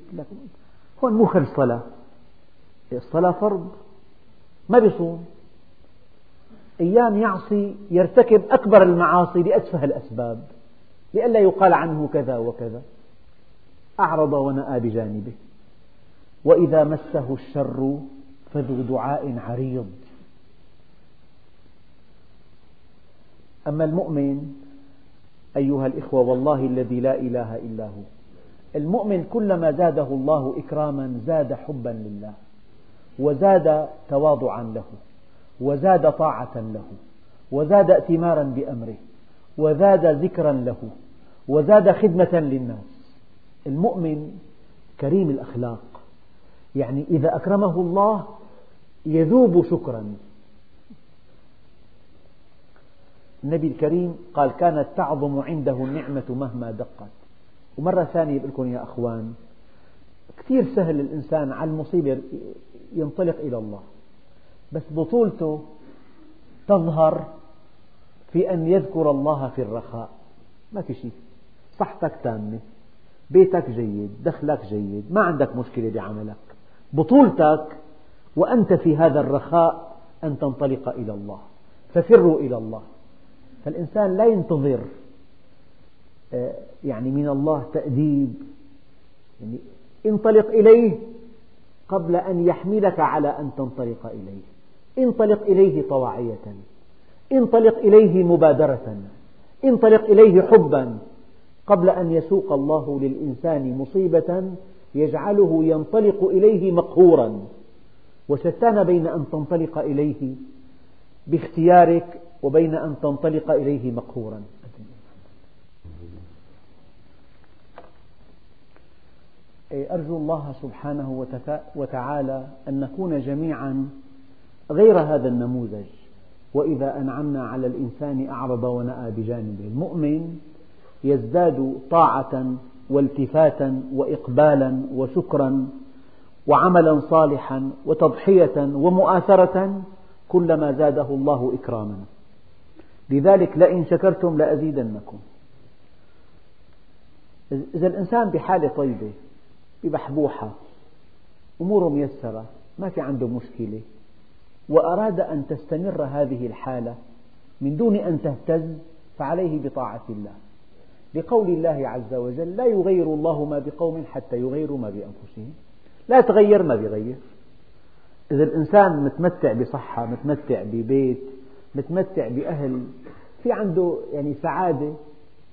هون مو خل صلاة. الصلاة فرض. ما بيصوم. أيام يعصي يرتكب أكبر المعاصي لأتفه الأسباب. لئلا يقال عنه كذا وكذا. أعرض ونأى بجانبه. وإذا مسه الشر فذو دعاء عريض. أما المؤمن أيها الإخوة والله الذي لا إله إلا هو. المؤمن كلما زاده الله إكراما زاد حبا لله وزاد تواضعا له وزاد طاعة له وزاد ائتمارا بأمره وزاد ذكرا له وزاد خدمة للناس. المؤمن كريم الأخلاق. يعني إذا أكرمه الله يذوب شكرا. النبي الكريم قال كانت تعظم عنده النعمة مهما دقت. ومرة ثانية بقول لكم يا أخوان كثير سهل الإنسان على المصيبة ينطلق إلى الله. بس بطولته تظهر في أن يذكر الله في الرخاء. ما في شيء. صحتك تامة بيتك جيد دخلك جيد ما عندك مشكلة بعملك. بطولتك وأنت في هذا الرخاء أن تنطلق إلى الله. ففروا إلى الله. فالإنسان لا ينتظر آه، يعني من الله تأديب. يعني انطلق إليه قبل أن يحملك على أن تنطلق إليه. انطلق إليه طواعية. انطلق إليه مبادرة. انطلق إليه حبا. قبل أن يسوق الله للإنسان مصيبة يجعله ينطلق إليه مقهورا. وشتان بين أن تنطلق إليه باختيارك وبين أن تنطلق إليه مقهورا. أرجو الله سبحانه وتعالى أن نكون جميعا غير هذا النموذج. وإذا أنعمنا على الإنسان أعرض ونأى بجانبه المؤمن يزداد طاعة والتفاتا وإقبالا وشكرا وعملا صالحا وتضحية ومؤاثرة كلما زاده الله إكراما. لذلك لئن شكرتم لأزيدنكم. إذا الإنسان بحالة طيبة ببحبوحة أموره ميسرة ما في عنده مشكلة وأراد أن تستمر هذه الحالة من دون أن تهتز فعليه بطاعة الله. لقول الله عز وجل لا يغير الله ما بقوم حتى يغيروا ما بأنفسهم. لا تغير ما بيغير. إذا الإنسان متمتع بصحة متمتع ببيت متمتع بأهل في عنده يعني سعادة.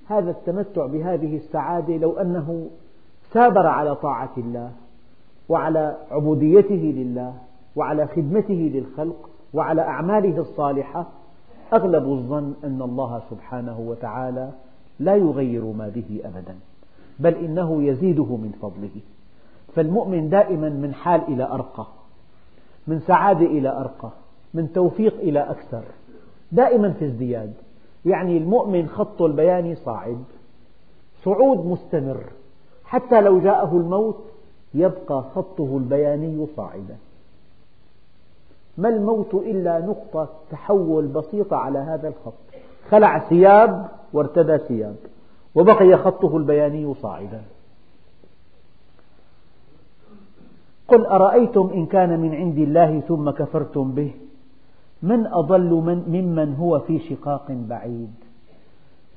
هذا التمتع بهذه السعادة لو أنه ثابر على طاعة الله وعلى عبوديته لله وعلى خدمته للخلق وعلى أعماله الصالحة أغلب الظن أن الله سبحانه وتعالى لا يغير ما به أبدا بل إنه يزيده من فضله. فالمؤمن دائما من حال إلى أرقى من سعادة إلى أرقى من توفيق إلى أكثر دائما في ازدياد. يعني المؤمن خط البياني صاعد صعود مستمر حتى لو جاءه الموت يبقى خطه البياني صاعدا. ما الموت إلا نقطة تحول بسيطة على هذا الخط. خلع ثياب وارتدى ثياب وبقي خطه البياني صاعدا. قل أرأيتم إن كان من عند الله ثم كفرتم به؟ من أضل من ممن هو في شقاق بعيد؟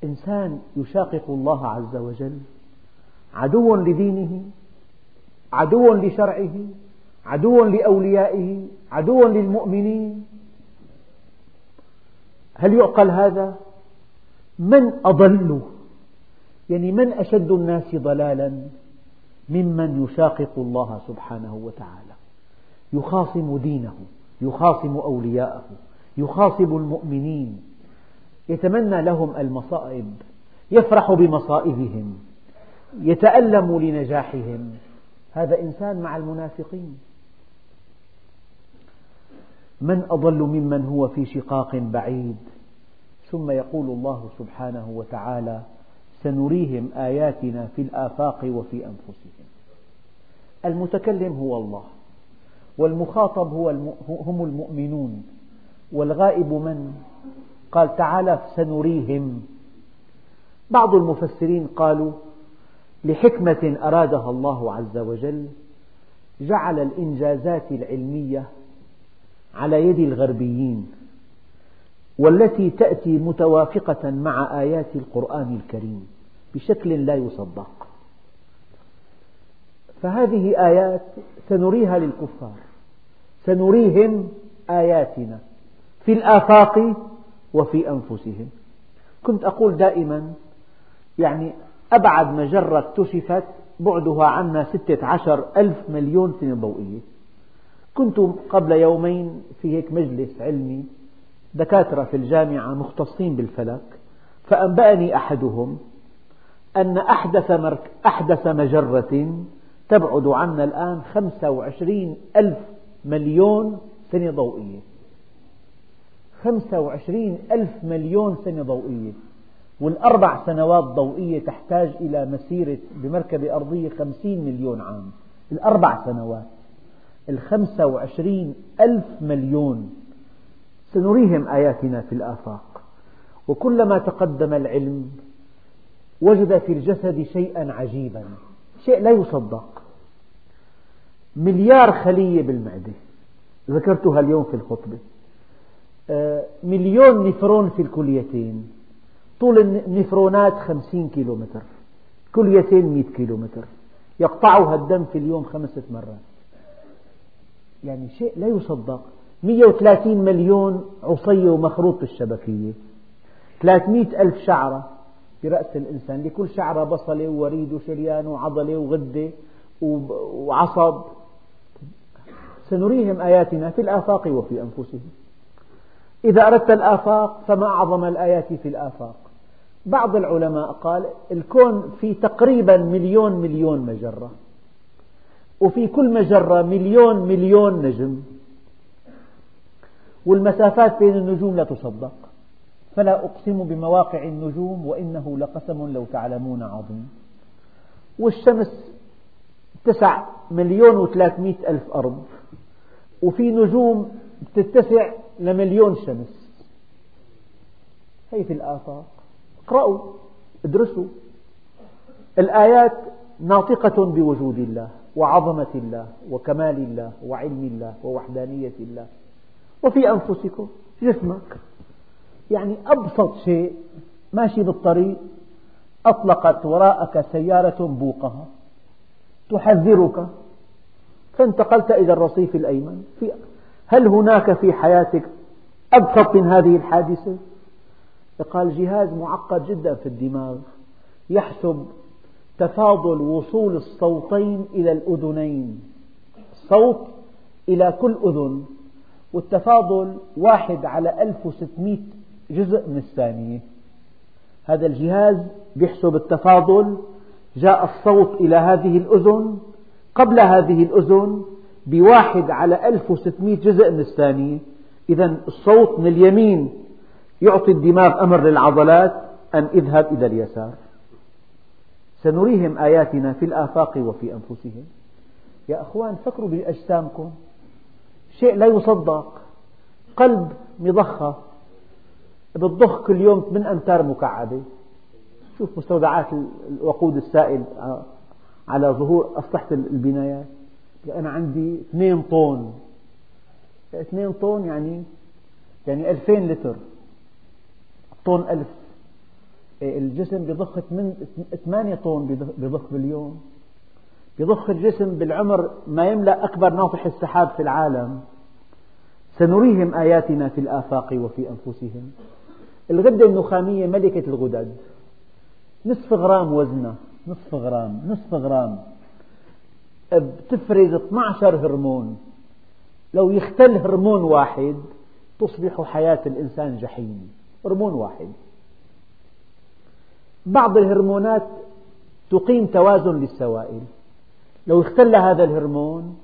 إنسان يشاقق الله عز وجل عدو لدينه عدو لشرعه عدو لأوليائه عدو للمؤمنين. هل يعقل هذا؟ من أضل؟ يعني من أشد الناس ضلالا؟ ممن يشاقق الله سبحانه وتعالى. يخاصم دينه يخاصم أولياءه يخاصم المؤمنين. يتمنى لهم المصائب يفرح بمصائبهم يتألم لنجاحهم. هذا إنسان مع المنافقين. من أضل ممن هو في شقاق بعيد؟ ثم يقول الله سبحانه وتعالى سنريهم آياتنا في الآفاق وفي أنفسهم. المتكلم هو الله والمخاطب هو هم المؤمنون والغائب من؟ قال تعالى سنريهم. بعض المفسرين قالوا لحكمة أرادها الله عز وجل جعل الإنجازات العلمية على يد الغربيين والتي تأتي متوافقة مع آيات القرآن الكريم. بشكل لا يصدق. فهذه آيات سنريها للكفار. سنريهم آياتنا في الآفاق وفي أنفسهم. كنت أقول دائما يعني أبعد مجرة اكتشفت بعدها عنا ستة عشر ألف مليون سنة ضوئية كنت قبل يومين في هيك مجلس علمي دكاترة في الجامعة مختصين بالفلك فأنبأني أحدهم أن أحدث, مرك أحدث مجرة تبعد عنا الآن 25 ألف مليون سنة ضوئية. 25 ألف مليون سنة ضوئية. والأربع سنوات ضوئية تحتاج إلى مسيرة بمركبة أرضية 50 مليون عام. الأربع سنوات. الخمسة وعشرين ألف مليون. سنريهم آياتنا في الآفاق. وكلما تقدم العلم وجد في الجسد شيئا عجيبا. شيء لا يصدق. مليار خلية بالمعدة. ذكرتها اليوم في الخطبة. آه، مليون نفرون في الكليتين. طول النفرونات خمسين كيلومتر. كليتين مئة كيلومتر. يقطعها الدم في اليوم خمسة مرات. يعني شيء لا يصدق. 130 مليون عصية ومخروط بالشبكية. 300 ألف شعرة. برأس الإنسان لكل شعرة بصلة ووريد وشريان وعضلة وغدة وعصب. سنريهم آياتنا في الآفاق وفي أنفسهم. إذا أردت الآفاق فما أعظم الآيات في الآفاق؟ بعض العلماء قال الكون في تقريبا مليون مليون مجرة. وفي كل مجرة مليون مليون نجم. والمسافات بين النجوم لا تصدق. فلا أقسم بمواقع النجوم وإنه لقسم لو تعلمون عظيم. والشمس تسع مليون وثلاثمئة ألف أرض وفي نجوم تتسع لمليون شمس. هي في الآفاق. اقرأوا ادرسوا. الآيات ناطقة بوجود الله وعظمة الله وكمال الله وعلم الله ووحدانية الله. وفي أنفسكم جسمك. يعني أبسط شيء ماشي بالطريق أطلقت وراءك سيارة بوقها تحذرك فانتقلت إلى الرصيف الأيمن في هل هناك في حياتك أبسط من هذه الحادثة؟ قال جهاز معقد جدا في الدماغ يحسب تفاضل وصول الصوتين إلى الأذنين صوت إلى كل أذن والتفاضل واحد على 1600 جزء من الثانية. هذا الجهاز يحسب التفاضل. جاء الصوت إلى هذه الأذن قبل هذه الأذن بواحد على 1600 جزء من الثانية. إذا الصوت من اليمين يعطي الدماغ أمر للعضلات أن اذهب إلى اليسار. سنريهم آياتنا في الآفاق وفي أنفسهم. يا أخوان فكروا بأجسامكم. شيء لا يصدق. قلب مضخة. بتضخ كل يوم 8 أمتار مكعبة. شوف مستودعات الوقود السائل على ظهور أسطحة البنايات. أنا عندي 2 طن. 2 طن يعني يعني 2000 لتر. طن ألف. الجسم بضخ 8 طن بضخ باليوم. بضخ الجسم بالعمر ما يملأ أكبر ناطح السحاب في العالم. سنريهم آياتنا في الآفاق وفي أنفسهم. الغدة النخامية ملكة الغدد. نصف غرام وزنها. نصف غرام. نصف غرام. بتفرز 12 هرمون. لو يختل هرمون واحد تصبح حياة الإنسان جحيم. هرمون واحد. بعض الهرمونات تقيم توازن للسوائل. لو اختل هذا الهرمون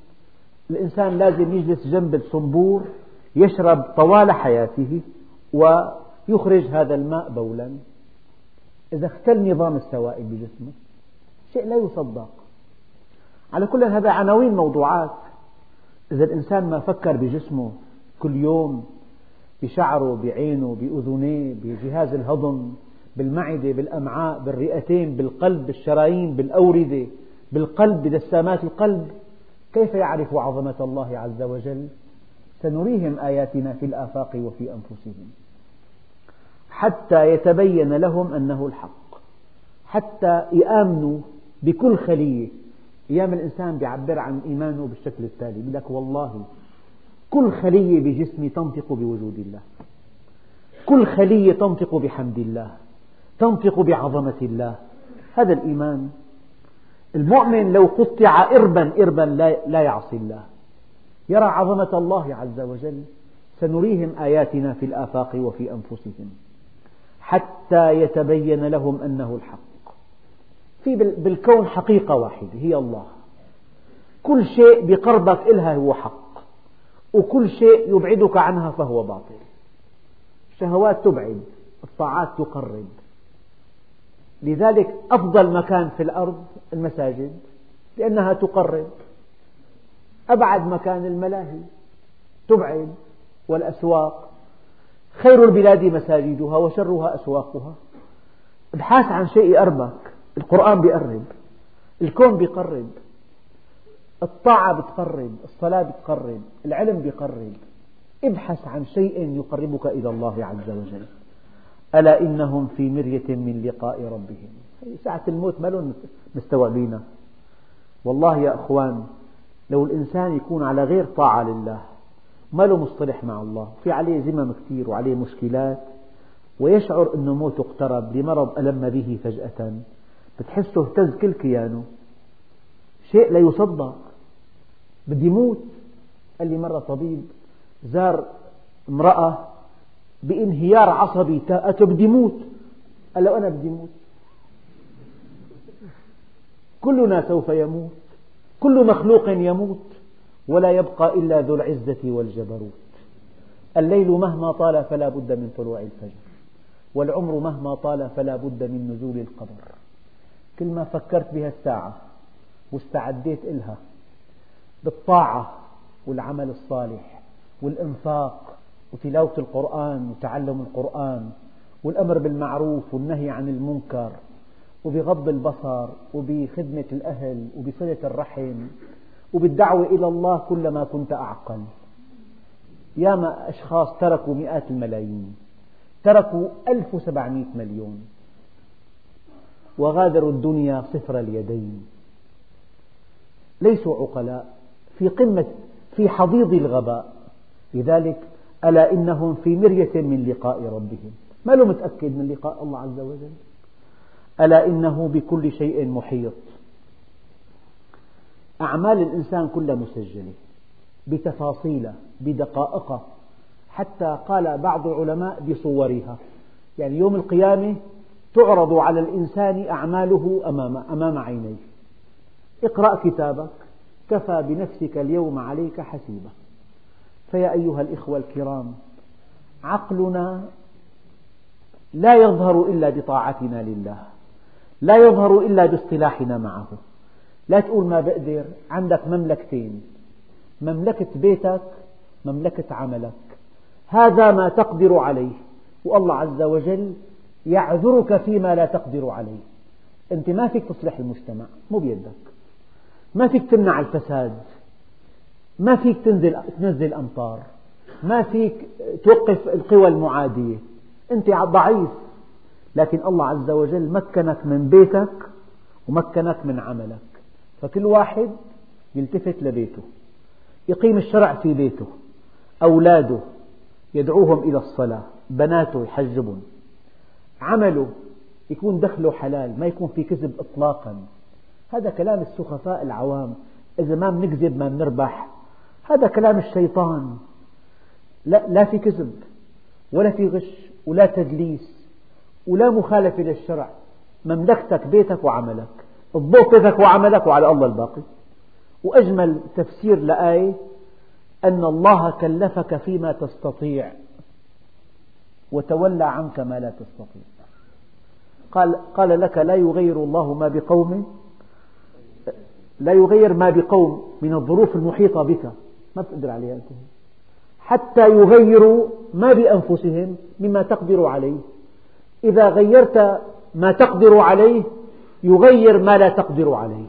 الإنسان لازم يجلس جنب الصنبور يشرب طوال حياته ويخرج هذا الماء بولا. إذا اختل نظام السوائل بجسمه شيء لا يصدق. على كل هذا عناوين موضوعات. إذا الإنسان ما فكر بجسمه كل يوم بشعره بعينه بأذنيه بجهاز الهضم بالمعدة بالأمعاء بالرئتين بالقلب بالشرايين بالأوردة بالقلب بدسامات القلب كيف يعرف عظمة الله عز وجل؟ سنريهم آياتنا في الآفاق وفي أنفسهم. حتى يتبين لهم أنه الحق. حتى يآمنوا بكل خلية. أيام الإنسان يعبر عن إيمانه بالشكل التالي. يقول لك والله كل خلية بجسمي تنطق بوجود الله. كل خلية تنطق بحمد الله. تنطق بعظمة الله. هذا الإيمان. المؤمن لو قطع إربا إربا لا يعصي الله. يرى عظمة الله عز وجل. سنريهم آياتنا في الآفاق وفي أنفسهم. حتى يتبين لهم أنه الحق. في بالكون حقيقة واحدة هي الله. كل شيء بقربك إلها هو حق وكل شيء يبعدك عنها فهو باطل. الشهوات تبعد الطاعات تقرب. لذلك أفضل مكان في الأرض المساجد لأنها تقرب. أبعد مكان الملاهي تبعد. والأسواق خير البلاد مساجدها وشرها أسواقها. ابحث عن شيء يقربك القرآن بيقرب. الكون بيقرب. الطاعة بتقرب. الصلاة بتقرب. العلم بيقرب. ابحث عن شيء يقربك إلى الله عز وجل. ألا إنهم في مرية من لقاء ربهم. ساعة الموت ما لهم مستوعبينها والله يا أخوان لو الإنسان يكون على غير طاعة لله ما له مصطلح مع الله. في عليه ذمم كثير وعليه مشكلات. ويشعر أن موته اقترب لمرض ألم به فجأة. بتحسه اهتز كل كيانه. شيء لا يصدق. بدي موت قال لي مرة طبيب زار امرأة بانهيار عصبي قالت بدي موت. قال له أنا بدي موت. كلنا سوف يموت. كل مخلوق يموت. ولا يبقى إلا ذو العزة والجبروت. الليل مهما طال فلا بد من طلوع الفجر والعمر مهما طال فلا بد من نزول القبر. كل ما فكرت بها الساعة واستعديت إلها بالطاعة والعمل الصالح والإنفاق وتلاوة القرآن وتعلم القرآن والأمر بالمعروف والنهي عن المنكر وبغض البصر وبخدمة الأهل وبصلة الرحم وبالدعوة إلى الله كلما كنت أعقل. ياما أشخاص تركوا مئات الملايين تركوا 1700 مليون وغادروا الدنيا صفر اليدين. ليسوا عقلاء في قمة في حضيض الغباء. لذلك ألا إنهم في مرية من لقاء ربهم؟ ما له متأكد من لقاء الله عز وجل؟ ألا إنه بكل شيء محيط؟ أعمال الإنسان كلها مسجلة بتفاصيلها بدقائقها حتى قال بعض العلماء بصورها. يعني يوم القيامة تعرض على الإنسان أعماله أمام, أمام عينيه. اقرأ كتابك كفى بنفسك اليوم عليك حسيبا. فيا أيها الإخوة الكرام عقلنا لا يظهر إلا بطاعتنا لله لا يظهر إلا باصطلاحنا معه. لا تقول ما بقدر عندك مملكتين. مملكة بيتك مملكة عملك. هذا ما تقدر عليه. والله عز وجل يعذرك فيما لا تقدر عليه. أنت ما فيك تصلح المجتمع مو بيدك. ما فيك تمنع الفساد. ما فيك تنزل تنزل أمطار. ما فيك توقف القوى المعادية. أنت ضعيف. لكن الله عز وجل مكنك من بيتك ومكنك من عملك. فكل واحد يلتفت لبيته يقيم الشرع في بيته أولاده يدعوهم إلى الصلاة بناته يحجبهم. عمله يكون دخله حلال ما يكون في كذب إطلاقا. هذا كلام السخفاء العوام. إذا ما بنكذب ما بنربح. هذا كلام الشيطان. لا, لا في كذب ولا في غش ولا تدليس ولا مخالفة للشرع. مملكتك بيتك وعملك. اضبط بيتك وعملك وعلى الله الباقي. وأجمل تفسير لآية أن الله كلفك فيما تستطيع وتولى عنك ما لا تستطيع. قال, قال لك لا يغير الله ما بقوم لا يغير ما بقوم من الظروف المحيطة بك. ما تقدر عليها أنت. حتى يغيروا ما بأنفسهم مما تقدر عليه. إذا غيرت ما تقدر عليه يغير ما لا تقدر عليه.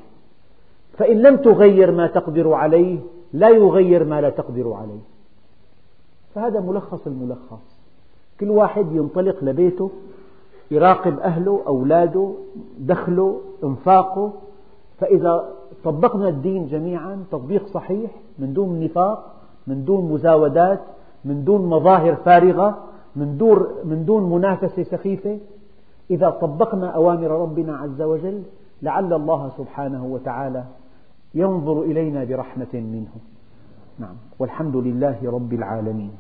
فإن لم تغير ما تقدر عليه لا يغير ما لا تقدر عليه. فهذا ملخص الملخص. كل واحد ينطلق لبيته يراقب أهله أولاده دخله إنفاقه. فإذا طبقنا الدين جميعا تطبيق صحيح من دون نفاق من دون مزاودات من دون مظاهر فارغة من دون منافسة سخيفة إذا طبقنا أوامر ربنا عز وجل لعل الله سبحانه وتعالى ينظر إلينا برحمة منه. نعم. والحمد لله رب العالمين.